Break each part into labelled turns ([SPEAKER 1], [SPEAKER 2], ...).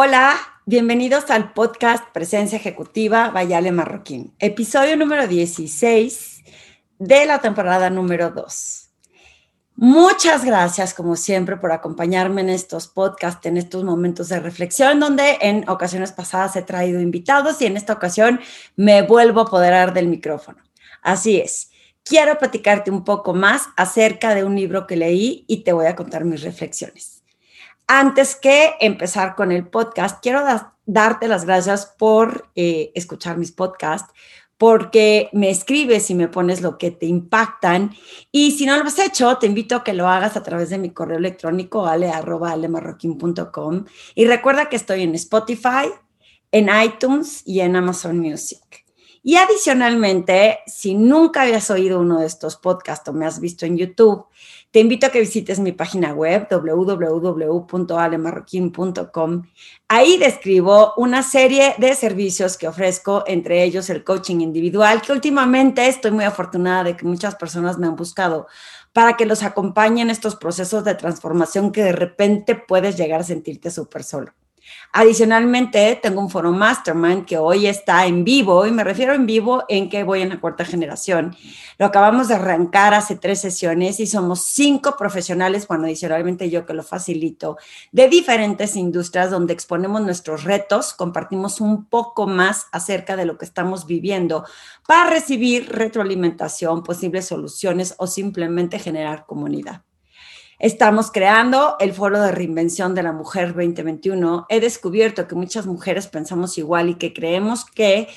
[SPEAKER 1] Hola, bienvenidos al podcast Presencia Ejecutiva Vayale Marroquín, episodio número 16 de la temporada número 2. Muchas gracias, como siempre, por acompañarme en estos podcasts, en estos momentos de reflexión, donde en ocasiones pasadas he traído invitados y en esta ocasión me vuelvo a apoderar del micrófono. Así es, quiero platicarte un poco más acerca de un libro que leí y te voy a contar mis reflexiones. Antes que empezar con el podcast, quiero darte las gracias por eh, escuchar mis podcasts, porque me escribes y me pones lo que te impactan. Y si no lo has hecho, te invito a que lo hagas a través de mi correo electrónico ale.alemarroquín.com. Y recuerda que estoy en Spotify, en iTunes y en Amazon Music. Y adicionalmente, si nunca habías oído uno de estos podcasts o me has visto en YouTube, te invito a que visites mi página web www.alemarroquín.com. Ahí describo una serie de servicios que ofrezco, entre ellos el coaching individual, que últimamente estoy muy afortunada de que muchas personas me han buscado para que los acompañe en estos procesos de transformación que de repente puedes llegar a sentirte súper solo. Adicionalmente, tengo un foro mastermind que hoy está en vivo y me refiero en vivo en que voy en la cuarta generación. Lo acabamos de arrancar hace tres sesiones y somos cinco profesionales, bueno, adicionalmente yo que lo facilito, de diferentes industrias donde exponemos nuestros retos, compartimos un poco más acerca de lo que estamos viviendo para recibir retroalimentación, posibles soluciones o simplemente generar comunidad. Estamos creando el Foro de Reinvención de la Mujer 2021. He descubierto que muchas mujeres pensamos igual y que creemos que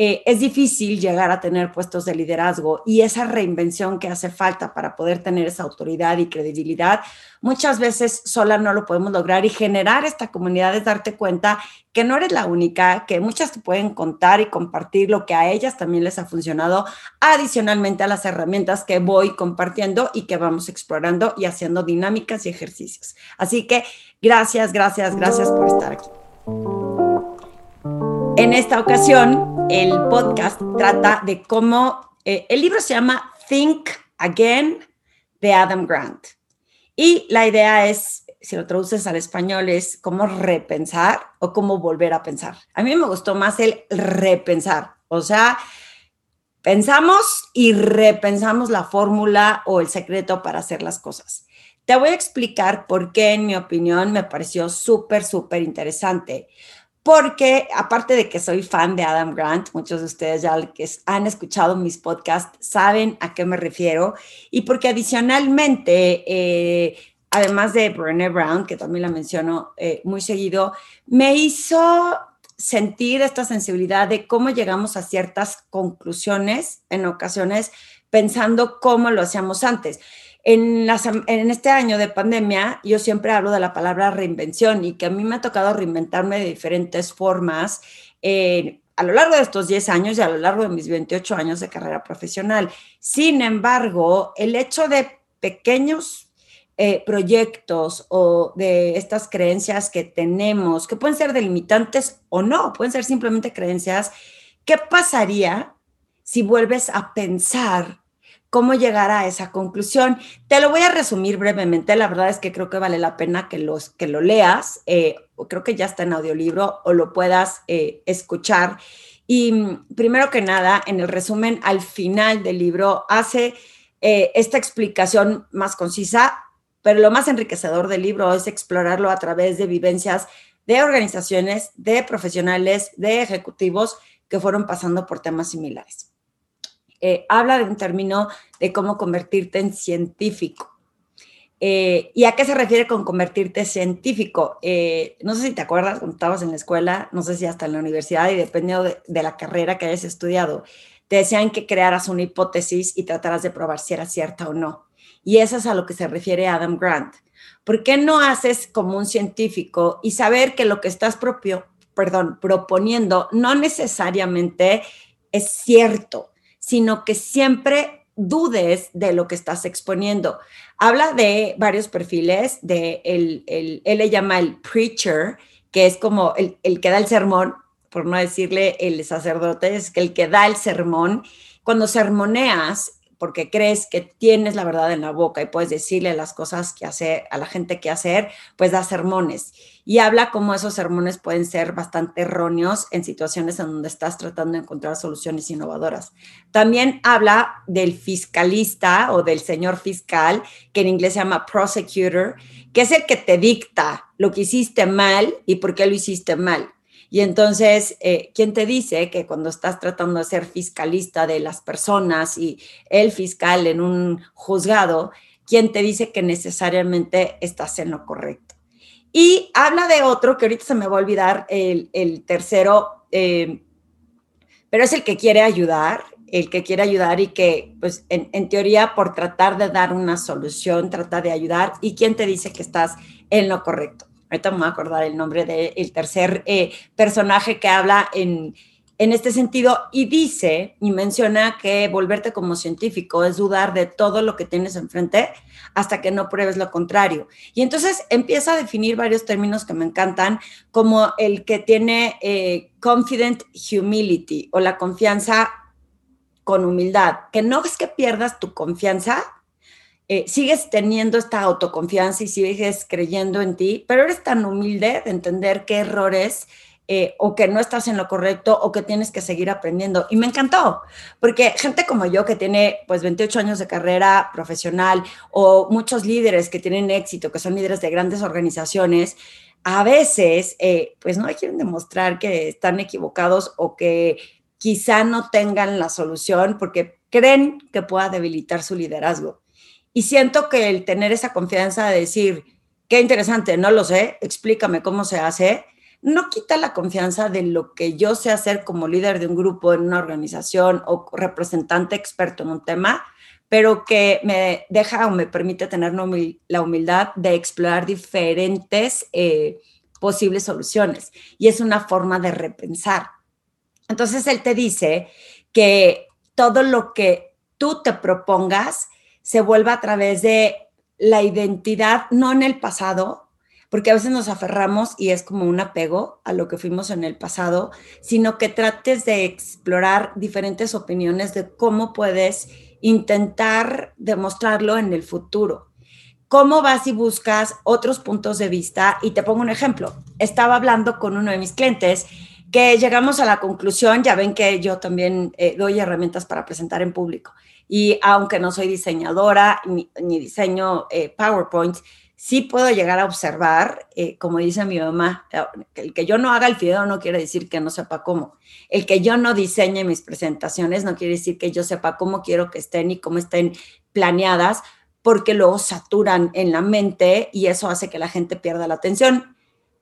[SPEAKER 1] eh, es difícil llegar a tener puestos de liderazgo y esa reinvención que hace falta para poder tener esa autoridad y credibilidad, muchas veces sola no lo podemos lograr y generar esta comunidad es darte cuenta que no eres la única, que muchas te pueden contar y compartir lo que a ellas también les ha funcionado, adicionalmente a las herramientas que voy compartiendo y que vamos explorando y haciendo dinámicas y ejercicios. Así que gracias, gracias, gracias por estar aquí. En esta ocasión, el podcast trata de cómo, eh, el libro se llama Think Again de Adam Grant. Y la idea es, si lo traduces al español, es cómo repensar o cómo volver a pensar. A mí me gustó más el repensar, o sea, pensamos y repensamos la fórmula o el secreto para hacer las cosas. Te voy a explicar por qué, en mi opinión, me pareció súper, súper interesante porque aparte de que soy fan de Adam Grant, muchos de ustedes ya que han escuchado mis podcasts saben a qué me refiero, y porque adicionalmente, eh, además de Brené Brown, que también la menciono eh, muy seguido, me hizo sentir esta sensibilidad de cómo llegamos a ciertas conclusiones en ocasiones pensando cómo lo hacíamos antes. En, este año de pandemia, yo siempre hablo de la palabra reinvención y que a mí me ha tocado reinventarme de diferentes formas eh, a lo largo de estos 10 años y a lo largo de mis 28 años de carrera profesional. Sin embargo, el hecho de pequeños eh, proyectos o de estas creencias que tenemos, que pueden ser delimitantes o no, pueden ser simplemente creencias, ¿qué pasaría si vuelves a pensar cómo llegar a esa conclusión. Te lo voy a resumir brevemente, la verdad es que creo que vale la pena que, los, que lo leas, eh, creo que ya está en audiolibro o lo puedas eh, escuchar. Y mm, primero que nada, en el resumen al final del libro hace eh, esta explicación más concisa, pero lo más enriquecedor del libro es explorarlo a través de vivencias de organizaciones, de profesionales, de ejecutivos que fueron pasando por temas similares. Eh, habla de un término de cómo convertirte en científico. Eh, ¿Y a qué se refiere con convertirte científico? Eh, no sé si te acuerdas cuando estabas en la escuela, no sé si hasta en la universidad y dependiendo de, la carrera que hayas estudiado, te decían que crearas una hipótesis y trataras de probar si era cierta o no. Y eso es a lo que se refiere Adam Grant. ¿Por qué no haces como un científico y saber que lo que estás propio, perdón, proponiendo no necesariamente es cierto? Sino que siempre dudes de lo que estás exponiendo. Habla de varios perfiles, de el, el, él le llama el preacher, que es como el, el, que da el sermón, por no decirle el sacerdote, es el que da el sermón. Cuando sermoneas, porque crees que tienes la verdad en la boca y puedes decirle las cosas que hacer a la gente que hacer, pues da sermones. Y habla cómo esos sermones pueden ser bastante erróneos en situaciones en donde estás tratando de encontrar soluciones innovadoras. También habla del fiscalista o del señor fiscal, que en inglés se llama prosecutor, que es el que te dicta lo que hiciste mal y por qué lo hiciste mal. Y entonces, eh, ¿quién te dice que cuando estás tratando de ser fiscalista de las personas y el fiscal en un juzgado, quién te dice que necesariamente estás en lo correcto? Y habla de otro que ahorita se me va a olvidar, el, tercero, eh, pero es el que quiere ayudar, el que quiere ayudar y que, pues, en, teoría, por tratar de dar una solución, trata de ayudar. ¿Y quién te dice que estás en lo correcto? Ahorita me voy a acordar el nombre del tercer eh, personaje que habla en, en este sentido y dice y menciona que volverte como científico es dudar de todo lo que tienes enfrente hasta que no pruebes lo contrario. Y entonces empieza a definir varios términos que me encantan, como el que tiene eh, confident humility o la confianza con humildad, que no es que pierdas tu confianza, eh, sigues teniendo esta autoconfianza y sigues creyendo en ti, pero eres tan humilde de entender qué errores eh, o que no estás en lo correcto o que tienes que seguir aprendiendo. Y me encantó, porque gente como yo que tiene pues 28 años de carrera profesional o muchos líderes que tienen éxito, que son líderes de grandes organizaciones, a veces eh, pues no quieren demostrar que están equivocados o que quizá no tengan la solución porque creen que pueda debilitar su liderazgo. Y siento que el tener esa confianza de decir, qué interesante, no lo sé, explícame cómo se hace, no quita la confianza de lo que yo sé hacer como líder de un grupo, en una organización o representante experto en un tema, pero que me deja o me permite tener la humildad de explorar diferentes eh, posibles soluciones. Y es una forma de repensar. Entonces él te dice que todo lo que tú te propongas, se vuelva a través de la identidad, no en el pasado, porque a veces nos aferramos y es como un apego a lo que fuimos en el pasado, sino que trates de explorar diferentes opiniones de cómo puedes intentar demostrarlo en el futuro. ¿Cómo vas y buscas otros puntos de vista? Y te pongo un ejemplo. Estaba hablando con uno de mis clientes que llegamos a la conclusión, ya ven que yo también eh, doy herramientas para presentar en público. Y aunque no soy diseñadora ni, diseño eh, PowerPoint, sí puedo llegar a observar, eh, como dice mi mamá, que el que yo no haga el video no quiere decir que no sepa cómo. El que yo no diseñe mis presentaciones no quiere decir que yo sepa cómo quiero que estén y cómo estén planeadas, porque luego saturan en la mente y eso hace que la gente pierda la atención.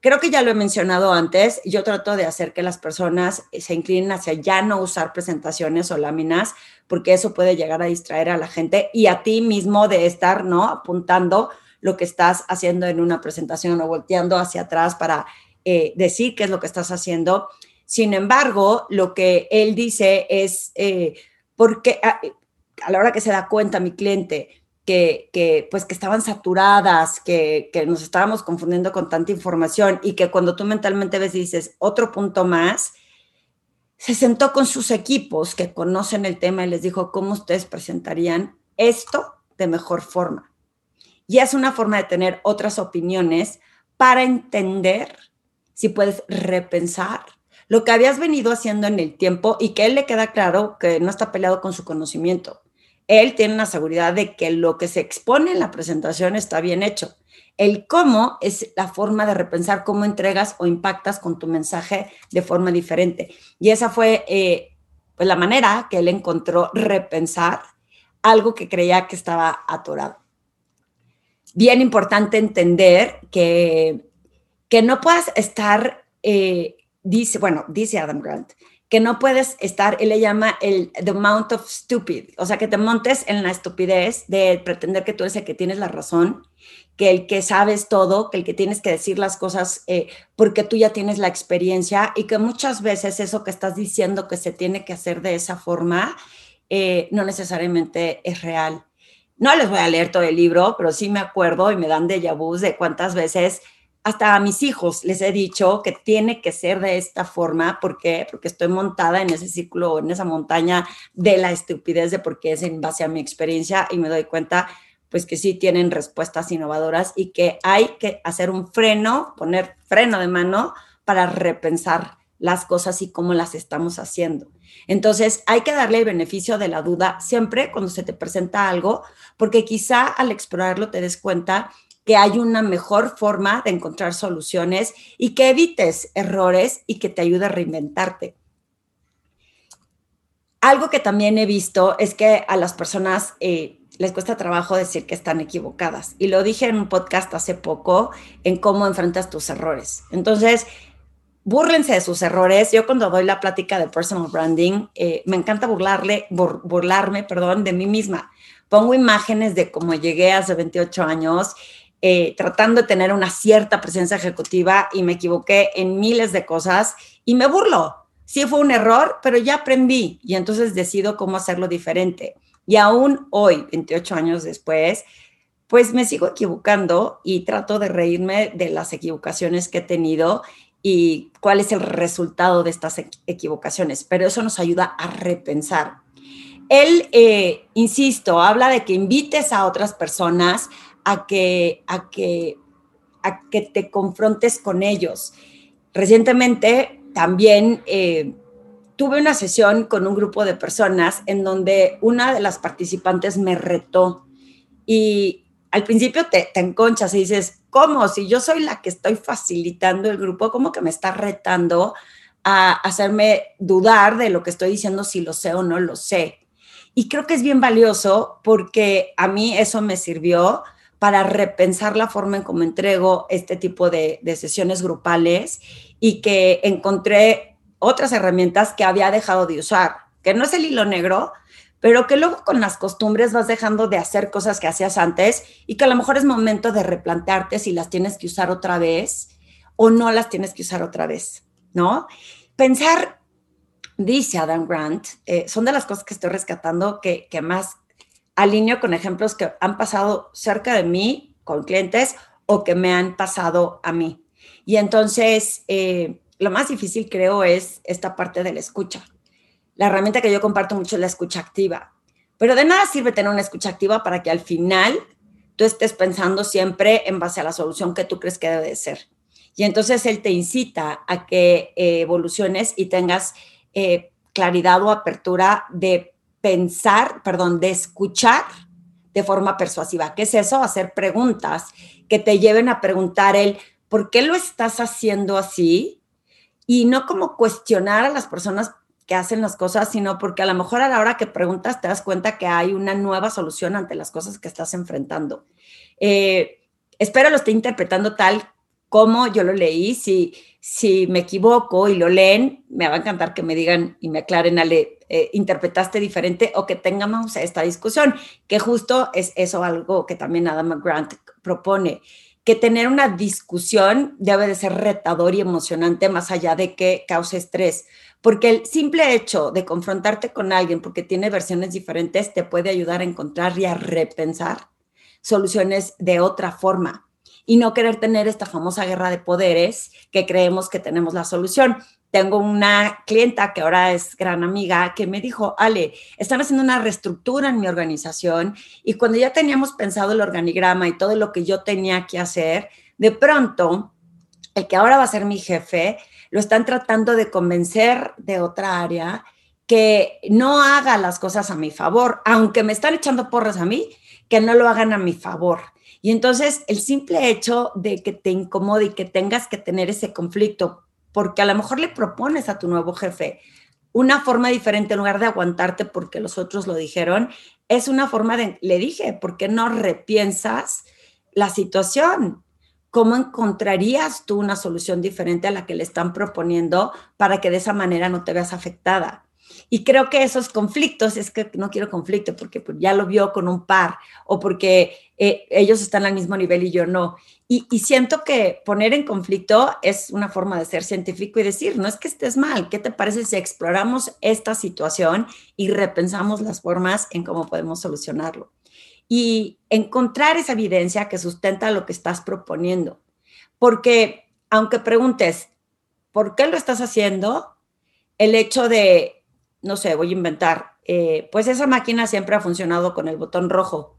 [SPEAKER 1] Creo que ya lo he mencionado antes, yo trato de hacer que las personas se inclinen hacia ya no usar presentaciones o láminas, porque eso puede llegar a distraer a la gente y a ti mismo de estar, ¿no? Apuntando lo que estás haciendo en una presentación o volteando hacia atrás para eh, decir qué es lo que estás haciendo. Sin embargo, lo que él dice es, eh, porque a, a la hora que se da cuenta mi cliente, que, pues que estaban saturadas, que, que, nos estábamos confundiendo con tanta información y que cuando tú mentalmente ves y dices otro punto más, se sentó con sus equipos que conocen el tema y les dijo cómo ustedes presentarían esto de mejor forma. Y es una forma de tener otras opiniones para entender si puedes repensar lo que habías venido haciendo en el tiempo y que él le queda claro que no está peleado con su conocimiento él tiene una seguridad de que lo que se expone en la presentación está bien hecho. El cómo es la forma de repensar cómo entregas o impactas con tu mensaje de forma diferente. Y esa fue eh, pues la manera que él encontró repensar algo que creía que estaba atorado. Bien importante entender que, que no puedas estar, eh, dice, bueno, dice Adam Grant, que no puedes estar, él le llama el the amount of stupid, o sea, que te montes en la estupidez de pretender que tú eres el que tienes la razón, que el que sabes todo, que el que tienes que decir las cosas eh, porque tú ya tienes la experiencia y que muchas veces eso que estás diciendo que se tiene que hacer de esa forma eh, no necesariamente es real. No les voy a leer todo el libro, pero sí me acuerdo y me dan de vu de cuántas veces hasta a mis hijos les he dicho que tiene que ser de esta forma. ¿Por qué? Porque estoy montada en ese círculo, en esa montaña de la estupidez de por qué es en base a mi experiencia y me doy cuenta pues que sí tienen respuestas innovadoras y que hay que hacer un freno, poner freno de mano para repensar las cosas y cómo las estamos haciendo. Entonces, hay que darle el beneficio de la duda siempre cuando se te presenta algo, porque quizá al explorarlo te des cuenta que hay una mejor forma de encontrar soluciones y que evites errores y que te ayude a reinventarte. Algo que también he visto es que a las personas eh, les cuesta trabajo decir que están equivocadas. Y lo dije en un podcast hace poco en cómo enfrentas tus errores. Entonces, búrlense de sus errores. Yo cuando doy la plática de personal branding, eh, me encanta burlarle, burlarme, perdón, de mí misma. Pongo imágenes de cómo llegué hace 28 años eh, tratando de tener una cierta presencia ejecutiva y me equivoqué en miles de cosas y me burlo. Sí fue un error, pero ya aprendí y entonces decido cómo hacerlo diferente. Y aún hoy, 28 años después, pues me sigo equivocando y trato de reírme de las equivocaciones que he tenido y cuál es el resultado de estas equivocaciones, pero eso nos ayuda a repensar. Él, eh, insisto, habla de que invites a otras personas a que, a que, a que te confrontes con ellos. Recientemente también eh, tuve una sesión con un grupo de personas en donde una de las participantes me retó y al principio te, te enconchas y dices, ¿cómo? Si yo soy la que estoy facilitando el grupo, ¿cómo que me está retando a hacerme dudar de lo que estoy diciendo, si lo sé o no lo sé? Y creo que es bien valioso porque a mí eso me sirvió para repensar la forma en cómo entrego este tipo de, sesiones grupales y que encontré otras herramientas que había dejado de usar, que no es el hilo negro, pero que luego con las costumbres vas dejando de hacer cosas que hacías antes y que a lo mejor es momento de replantearte si las tienes que usar otra vez o no las tienes que usar otra vez, ¿no? Pensar, dice Adam Grant, eh, son de las cosas que estoy rescatando que, que más alineo con ejemplos que han pasado cerca de mí con clientes o que me han pasado a mí. Y entonces, eh, lo más difícil creo es esta parte de la escucha. La herramienta que yo comparto mucho es la escucha activa. Pero de nada sirve tener una escucha activa para que al final tú estés pensando siempre en base a la solución que tú crees que debe de ser. Y entonces él te incita a que eh, evoluciones y tengas eh, claridad o apertura de pensar, perdón, de escuchar de forma persuasiva. ¿Qué es eso? Hacer preguntas que te lleven a preguntar el por qué lo estás haciendo así y no como cuestionar a las personas que hacen las cosas, sino porque a lo mejor a la hora que preguntas te das cuenta que hay una nueva solución ante las cosas que estás enfrentando. Eh, espero lo esté interpretando tal como yo lo leí. Si, si me equivoco y lo leen, me va a encantar que me digan y me aclaren, Ale, eh, interpretaste diferente o que tengamos esta discusión, que justo es eso algo que también Adam Grant propone, que tener una discusión debe de ser retador y emocionante más allá de que cause estrés, porque el simple hecho de confrontarte con alguien porque tiene versiones diferentes te puede ayudar a encontrar y a repensar soluciones de otra forma y no querer tener esta famosa guerra de poderes que creemos que tenemos la solución. Tengo una clienta que ahora es gran amiga que me dijo, Ale, están haciendo una reestructura en mi organización y cuando ya teníamos pensado el organigrama y todo lo que yo tenía que hacer, de pronto, el que ahora va a ser mi jefe, lo están tratando de convencer de otra área que no haga las cosas a mi favor, aunque me están echando porras a mí, que no lo hagan a mi favor. Y entonces el simple hecho de que te incomode y que tengas que tener ese conflicto, porque a lo mejor le propones a tu nuevo jefe una forma diferente en lugar de aguantarte porque los otros lo dijeron, es una forma de, le dije, ¿por qué no repiensas la situación? ¿Cómo encontrarías tú una solución diferente a la que le están proponiendo para que de esa manera no te veas afectada? Y creo que esos conflictos, es que no quiero conflicto porque pues, ya lo vio con un par o porque eh, ellos están al mismo nivel y yo no. Y, y, siento que poner en conflicto es una forma de ser científico y decir, no es que estés mal, ¿qué te parece si exploramos esta situación y repensamos las formas en cómo podemos solucionarlo? Y encontrar esa evidencia que sustenta lo que estás proponiendo porque aunque preguntes, ¿por qué lo estás haciendo? El hecho de, no sé, voy a inventar, eh, pues esa máquina siempre ha funcionado con el botón rojo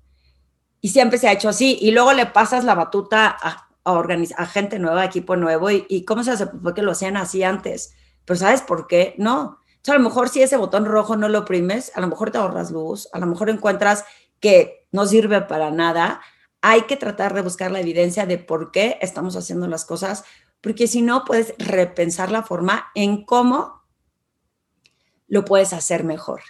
[SPEAKER 1] y siempre se ha hecho así y luego le pasas la batuta a, a, gente nueva, equipo nuevo y, cómo se hace, porque lo hacían así antes, pero ¿sabes por qué? No. a lo mejor si ese botón rojo no lo oprimes, a lo mejor te ahorras luz, a lo mejor encuentras que no sirve para nada. Hay que tratar de buscar la evidencia de por qué estamos haciendo las cosas, porque si no, puedes repensar la forma en cómo lo puedes hacer mejor.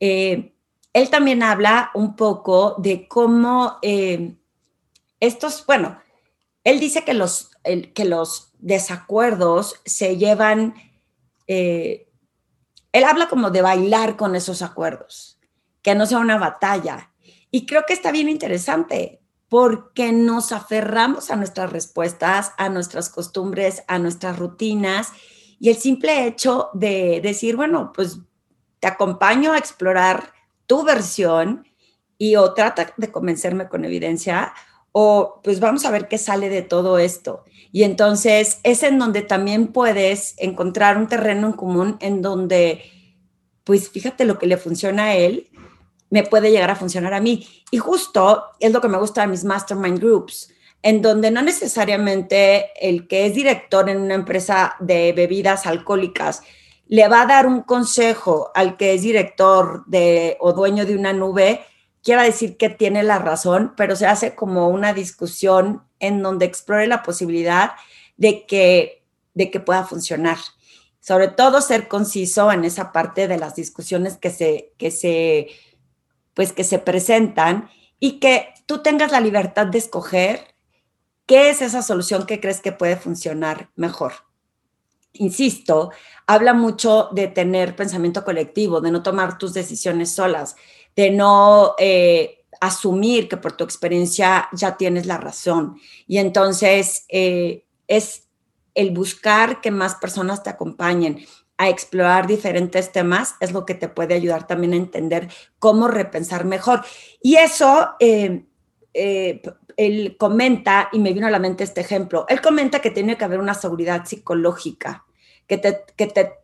[SPEAKER 1] Eh, él también habla un poco de cómo eh, estos, bueno, él dice que los, que los desacuerdos se llevan, eh, él habla como de bailar con esos acuerdos, que no sea una batalla. Y creo que está bien interesante porque nos aferramos a nuestras respuestas, a nuestras costumbres, a nuestras rutinas y el simple hecho de decir, bueno, pues te acompaño a explorar tu versión y o trata de convencerme con evidencia o pues vamos a ver qué sale de todo esto. Y entonces es en donde también puedes encontrar un terreno en común en donde, pues fíjate lo que le funciona a él, me puede llegar a funcionar a mí. Y justo es lo que me gusta de mis mastermind groups, en donde no necesariamente el que es director en una empresa de bebidas alcohólicas le va a dar un consejo al que es director de, o dueño de una nube quiera decir que tiene la razón, pero se hace como una discusión en donde explore la posibilidad de que, de que pueda funcionar. Sobre todo ser conciso en esa parte de las discusiones que se, que se, pues que se presentan y que tú tengas la libertad de escoger qué es esa solución que crees que puede funcionar mejor. Insisto, habla mucho de tener pensamiento colectivo, de no tomar tus decisiones solas de no eh, asumir que por tu experiencia ya tienes la razón. Y entonces eh, es el buscar que más personas te acompañen a explorar diferentes temas es lo que te puede ayudar también a entender cómo repensar mejor. Y eso, eh, él comenta, y me vino a la mente este ejemplo, él comenta que tiene que haber una seguridad psicológica, que te, que te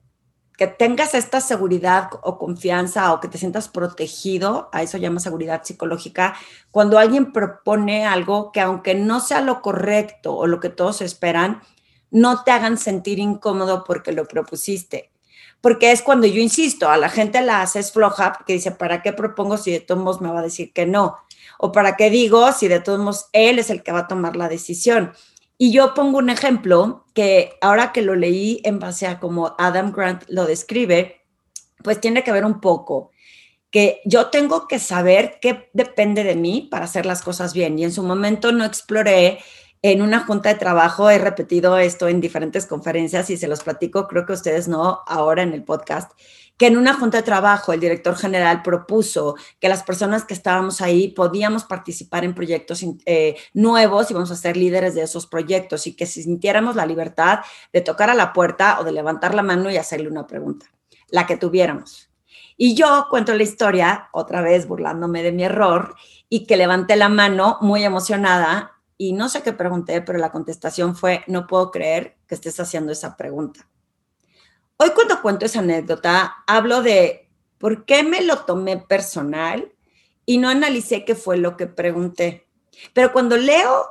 [SPEAKER 1] que tengas esta seguridad o confianza o que te sientas protegido, a eso llama seguridad psicológica, cuando alguien propone algo que aunque no sea lo correcto o lo que todos esperan, no te hagan sentir incómodo porque lo propusiste. Porque es cuando yo insisto, a la gente la haces floja porque dice, ¿para qué propongo si de todos me va a decir que no? O ¿para qué digo si de todos modos él es el que va a tomar la decisión? Y yo pongo un ejemplo que ahora que lo leí en base a cómo Adam Grant lo describe, pues tiene que ver un poco que yo tengo que saber qué depende de mí para hacer las cosas bien. Y en su momento no exploré en una junta de trabajo, he repetido esto en diferentes conferencias y se los platico, creo que ustedes no ahora en el podcast, que en una junta de trabajo el director general propuso que las personas que estábamos ahí podíamos participar en proyectos eh, nuevos y vamos a ser líderes de esos proyectos y que si sintiéramos la libertad de tocar a la puerta o de levantar la mano y hacerle una pregunta, la que tuviéramos. Y yo cuento la historia, otra vez burlándome de mi error, y que levanté la mano muy emocionada y no sé qué pregunté, pero la contestación fue, no puedo creer que estés haciendo esa pregunta. Hoy cuando cuento esa anécdota, hablo de por qué me lo tomé personal y no analicé qué fue lo que pregunté. Pero cuando leo,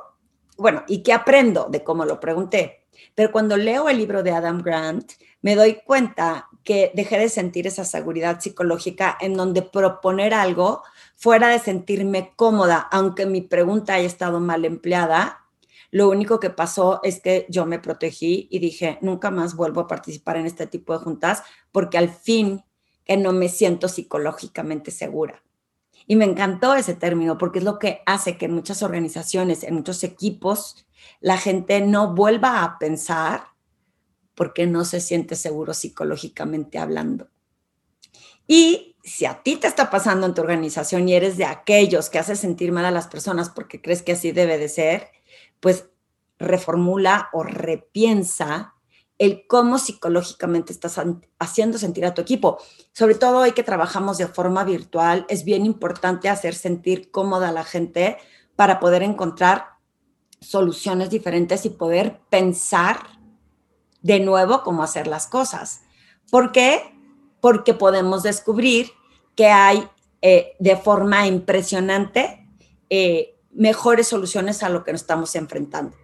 [SPEAKER 1] bueno, y qué aprendo de cómo lo pregunté, pero cuando leo el libro de Adam Grant, me doy cuenta que dejé de sentir esa seguridad psicológica en donde proponer algo fuera de sentirme cómoda, aunque mi pregunta haya estado mal empleada, lo único que pasó es que yo me protegí y dije, nunca más vuelvo a participar en este tipo de juntas porque al fin que no me siento psicológicamente segura. Y me encantó ese término porque es lo que hace que en muchas organizaciones, en muchos equipos, la gente no vuelva a pensar porque no se siente seguro psicológicamente hablando. Y si a ti te está pasando en tu organización y eres de aquellos que hace sentir mal a las personas porque crees que así debe de ser, pues reformula o repiensa el cómo psicológicamente estás haciendo sentir a tu equipo. Sobre todo hoy que trabajamos de forma virtual, es bien importante hacer sentir cómoda a la gente para poder encontrar soluciones diferentes y poder pensar de nuevo cómo hacer las cosas. ¿Por qué? Porque podemos descubrir que hay eh, de forma impresionante eh, mejores soluciones a lo que nos estamos enfrentando.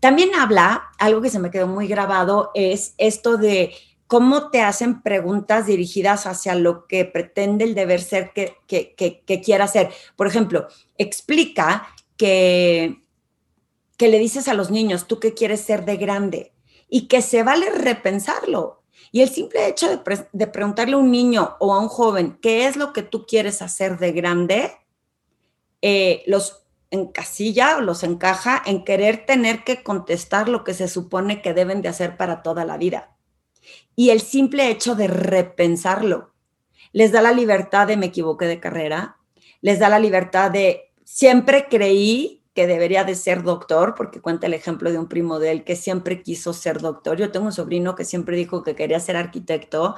[SPEAKER 1] También habla, algo que se me quedó muy grabado, es esto de cómo te hacen preguntas dirigidas hacia lo que pretende el deber ser que, que, que, quiera hacer. Por ejemplo, explica que, que le dices a los niños, tú qué quieres ser de grande y que se vale repensarlo. Y el simple hecho de, de, preguntarle a un niño o a un joven qué es lo que tú quieres hacer de grande, eh, los encasilla o los encaja en querer tener que contestar lo que se supone que deben de hacer para toda la vida y el simple hecho de repensarlo les da la libertad de me equivoqué de carrera, les da la libertad de siempre creí que debería de ser doctor, porque cuenta el ejemplo de un primo de él que siempre quiso ser doctor. Yo tengo un sobrino que siempre dijo que quería ser arquitecto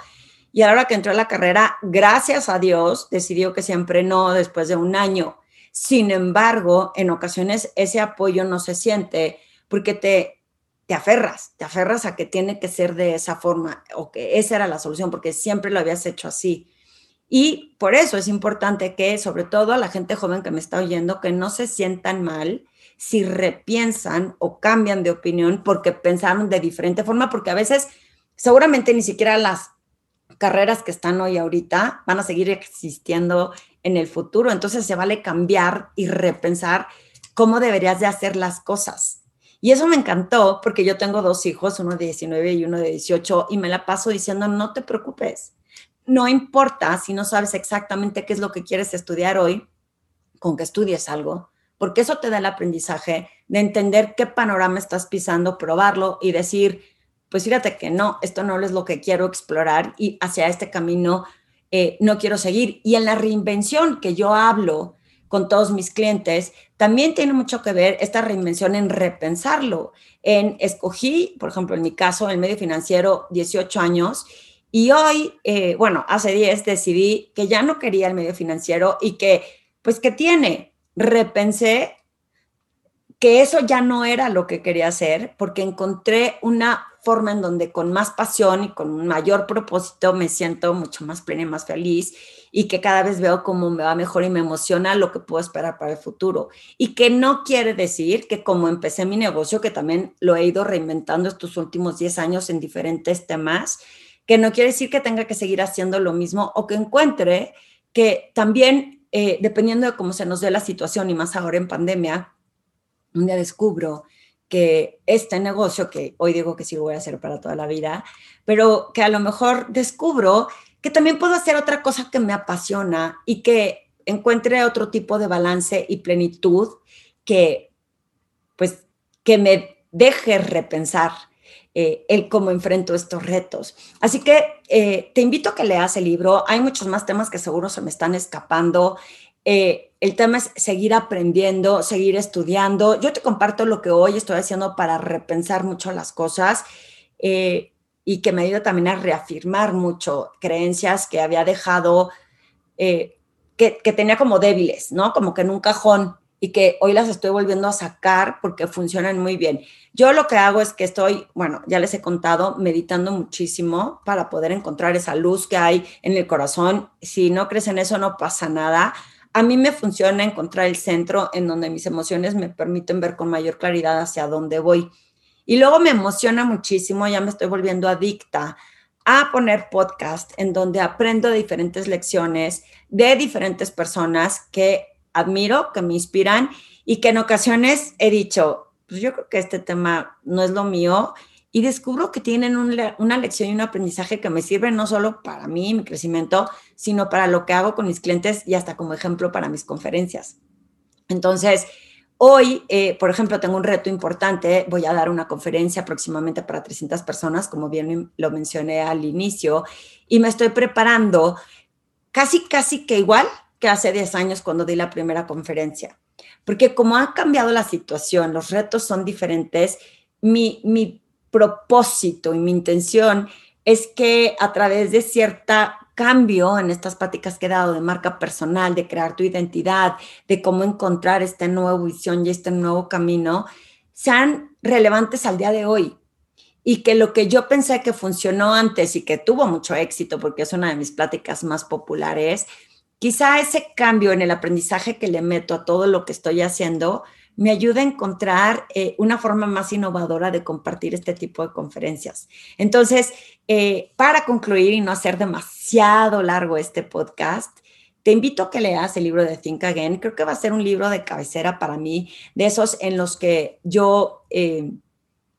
[SPEAKER 1] y a la hora que entró a la carrera, gracias a Dios, decidió que siempre no después de un año. Sin embargo, en ocasiones ese apoyo no se siente porque te te aferras, te aferras a que tiene que ser de esa forma o que esa era la solución porque siempre lo habías hecho así. Y por eso es importante que, sobre todo a la gente joven que me está oyendo, que no se sientan mal si repiensan o cambian de opinión porque pensaron de diferente forma, porque a veces seguramente ni siquiera las carreras que están hoy ahorita van a seguir existiendo en el futuro. Entonces se vale cambiar y repensar cómo deberías de hacer las cosas. Y eso me encantó porque yo tengo dos hijos, uno de 19 y uno de 18, y me la paso diciendo, no te preocupes, no importa si no sabes exactamente qué es lo que quieres estudiar hoy, con que estudies algo, porque eso te da el aprendizaje de entender qué panorama estás pisando, probarlo y decir, pues fíjate que no, esto no es lo que quiero explorar y hacia este camino eh, no quiero seguir. Y en la reinvención que yo hablo con todos mis clientes, también tiene mucho que ver esta reinvención en repensarlo. En escogí, por ejemplo, en mi caso, el medio financiero, 18 años, y hoy, eh, bueno, hace 10 decidí que ya no quería el medio financiero y que, pues, ¿qué tiene? Repensé que eso ya no era lo que quería hacer porque encontré una forma en donde con más pasión y con un mayor propósito me siento mucho más plena y más feliz y que cada vez veo cómo me va mejor y me emociona lo que puedo esperar para el futuro. Y que no quiere decir que como empecé mi negocio, que también lo he ido reinventando estos últimos 10 años en diferentes temas, que no quiere decir que tenga que seguir haciendo lo mismo o que encuentre que también, eh, dependiendo de cómo se nos dé la situación y más ahora en pandemia, un día descubro que este negocio, que hoy digo que sí voy a hacer para toda la vida, pero que a lo mejor descubro que también puedo hacer otra cosa que me apasiona y que encuentre otro tipo de balance y plenitud que, pues, que me deje repensar eh, el cómo enfrento estos retos. Así que eh, te invito a que leas el libro. Hay muchos más temas que seguro se me están escapando. Eh, el tema es seguir aprendiendo, seguir estudiando. Yo te comparto lo que hoy estoy haciendo para repensar mucho las cosas y que me ayuda también a reafirmar mucho creencias que había dejado, eh, que, que, tenía como débiles, ¿no? Como que en un cajón y que hoy las estoy volviendo a sacar porque funcionan muy bien. Yo lo que hago es que estoy, bueno, ya les he contado, meditando muchísimo para poder encontrar esa luz que hay en el corazón. Si no crees en eso, no pasa nada. A mí me funciona encontrar el centro en donde mis emociones me permiten ver con mayor claridad hacia dónde voy. Y luego me emociona muchísimo, ya me estoy volviendo adicta a poner podcast en donde aprendo diferentes lecciones de diferentes personas que admiro, que me inspiran y que en ocasiones he dicho, pues yo creo que este tema no es lo mío y descubro que tienen una lección y un aprendizaje que me sirve no solo para mí, mi crecimiento, sino para lo que hago con mis clientes y hasta como ejemplo para mis conferencias. Entonces, Hoy, eh, por ejemplo, tengo un reto importante. Voy a dar una conferencia próximamente para 300 personas, como bien lo mencioné al inicio, y me estoy preparando casi, casi que igual que hace 10 años cuando di la primera conferencia. Porque como ha cambiado la situación, los retos son diferentes, mi, mi propósito y mi intención es que a través de cierta cambio en estas prácticas que he dado de marca personal, de crear tu identidad, de cómo encontrar esta nueva visión y este nuevo camino, sean relevantes al día de hoy. Y que lo que yo pensé que funcionó antes y que tuvo mucho éxito, porque es una de mis pláticas más populares, quizá ese cambio en el aprendizaje que le meto a todo lo que estoy haciendo me ayuda a encontrar eh, una forma más innovadora de compartir este tipo de conferencias. Entonces, eh, para concluir y no hacer demasiado largo este podcast, te invito a que leas el libro de Think Again. Creo que va a ser un libro de cabecera para mí, de esos en los que yo eh,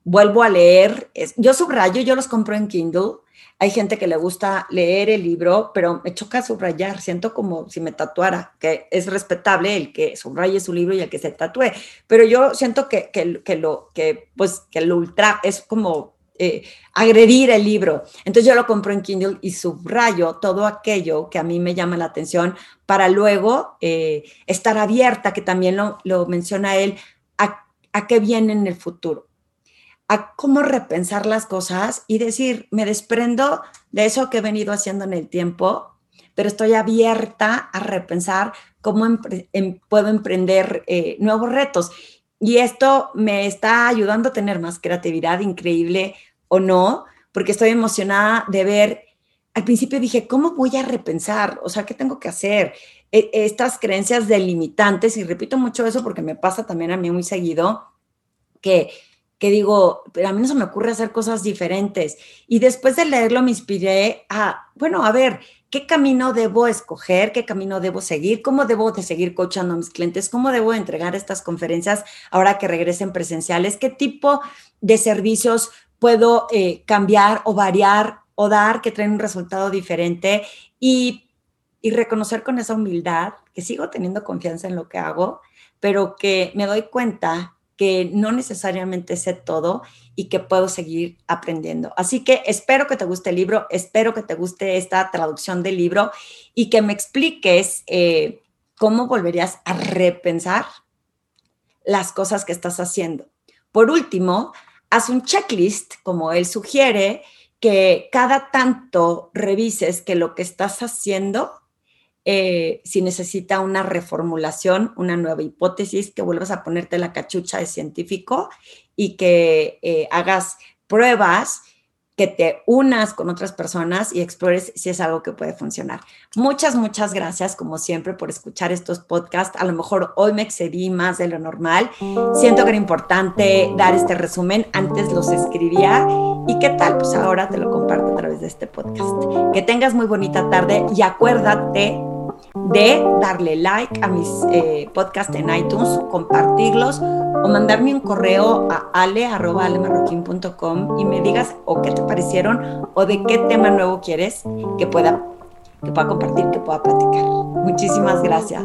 [SPEAKER 1] vuelvo a leer. Yo subrayo, yo los compro en Kindle hay gente que le gusta leer el libro, pero me choca subrayar. Siento como si me tatuara, que es respetable el que subraye su libro y el que se tatúe. Pero yo siento que, que, lo, que, pues, que lo ultra es como eh, agredir el libro. Entonces yo lo compro en Kindle y subrayo todo aquello que a mí me llama la atención para luego eh, estar abierta, que también lo, lo menciona él, a, a qué viene en el futuro a cómo repensar las cosas y decir, me desprendo de eso que he venido haciendo en el tiempo, pero estoy abierta a repensar cómo em, puedo emprender eh, nuevos retos. Y esto me está ayudando a tener más creatividad, increíble o no, porque estoy emocionada de ver, al principio dije, ¿cómo voy a repensar? O sea, ¿qué tengo que hacer? E, estas creencias delimitantes, y repito mucho eso porque me pasa también a mí muy seguido, que que digo, pero a mí no se me ocurre hacer cosas diferentes. Y después de leerlo me inspiré a, bueno, a ver, ¿qué camino debo escoger? ¿Qué camino debo seguir? ¿Cómo debo de seguir coachando a mis clientes? ¿Cómo debo entregar estas conferencias ahora que regresen presenciales? ¿Qué tipo de servicios puedo eh, cambiar o variar o dar que traen un resultado diferente? Y, y reconocer con esa humildad que sigo teniendo confianza en lo que hago, pero que me doy cuenta que no necesariamente sé todo y que puedo seguir aprendiendo. Así que espero que te guste el libro, espero que te guste esta traducción del libro y que me expliques eh, cómo volverías a repensar las cosas que estás haciendo. Por último, haz un checklist, como él sugiere, que cada tanto revises que lo que estás haciendo eh, si necesita una reformulación, una nueva hipótesis, que vuelvas a ponerte la cachucha de científico y que eh, hagas pruebas, que te unas con otras personas y explores si es algo que puede funcionar. Muchas, muchas gracias, como siempre, por escuchar estos podcasts. A lo mejor hoy me excedí más de lo normal. Siento que era importante dar este resumen. Antes los escribía. ¿Y qué tal? Pues ahora te lo comparto a través de este podcast. Que tengas muy bonita tarde y acuérdate de darle like a mis eh, podcasts en iTunes, compartirlos o mandarme un correo a ale.alemarroquín.com y me digas o qué te parecieron o de qué tema nuevo quieres que pueda, que pueda compartir, que pueda platicar. Muchísimas gracias.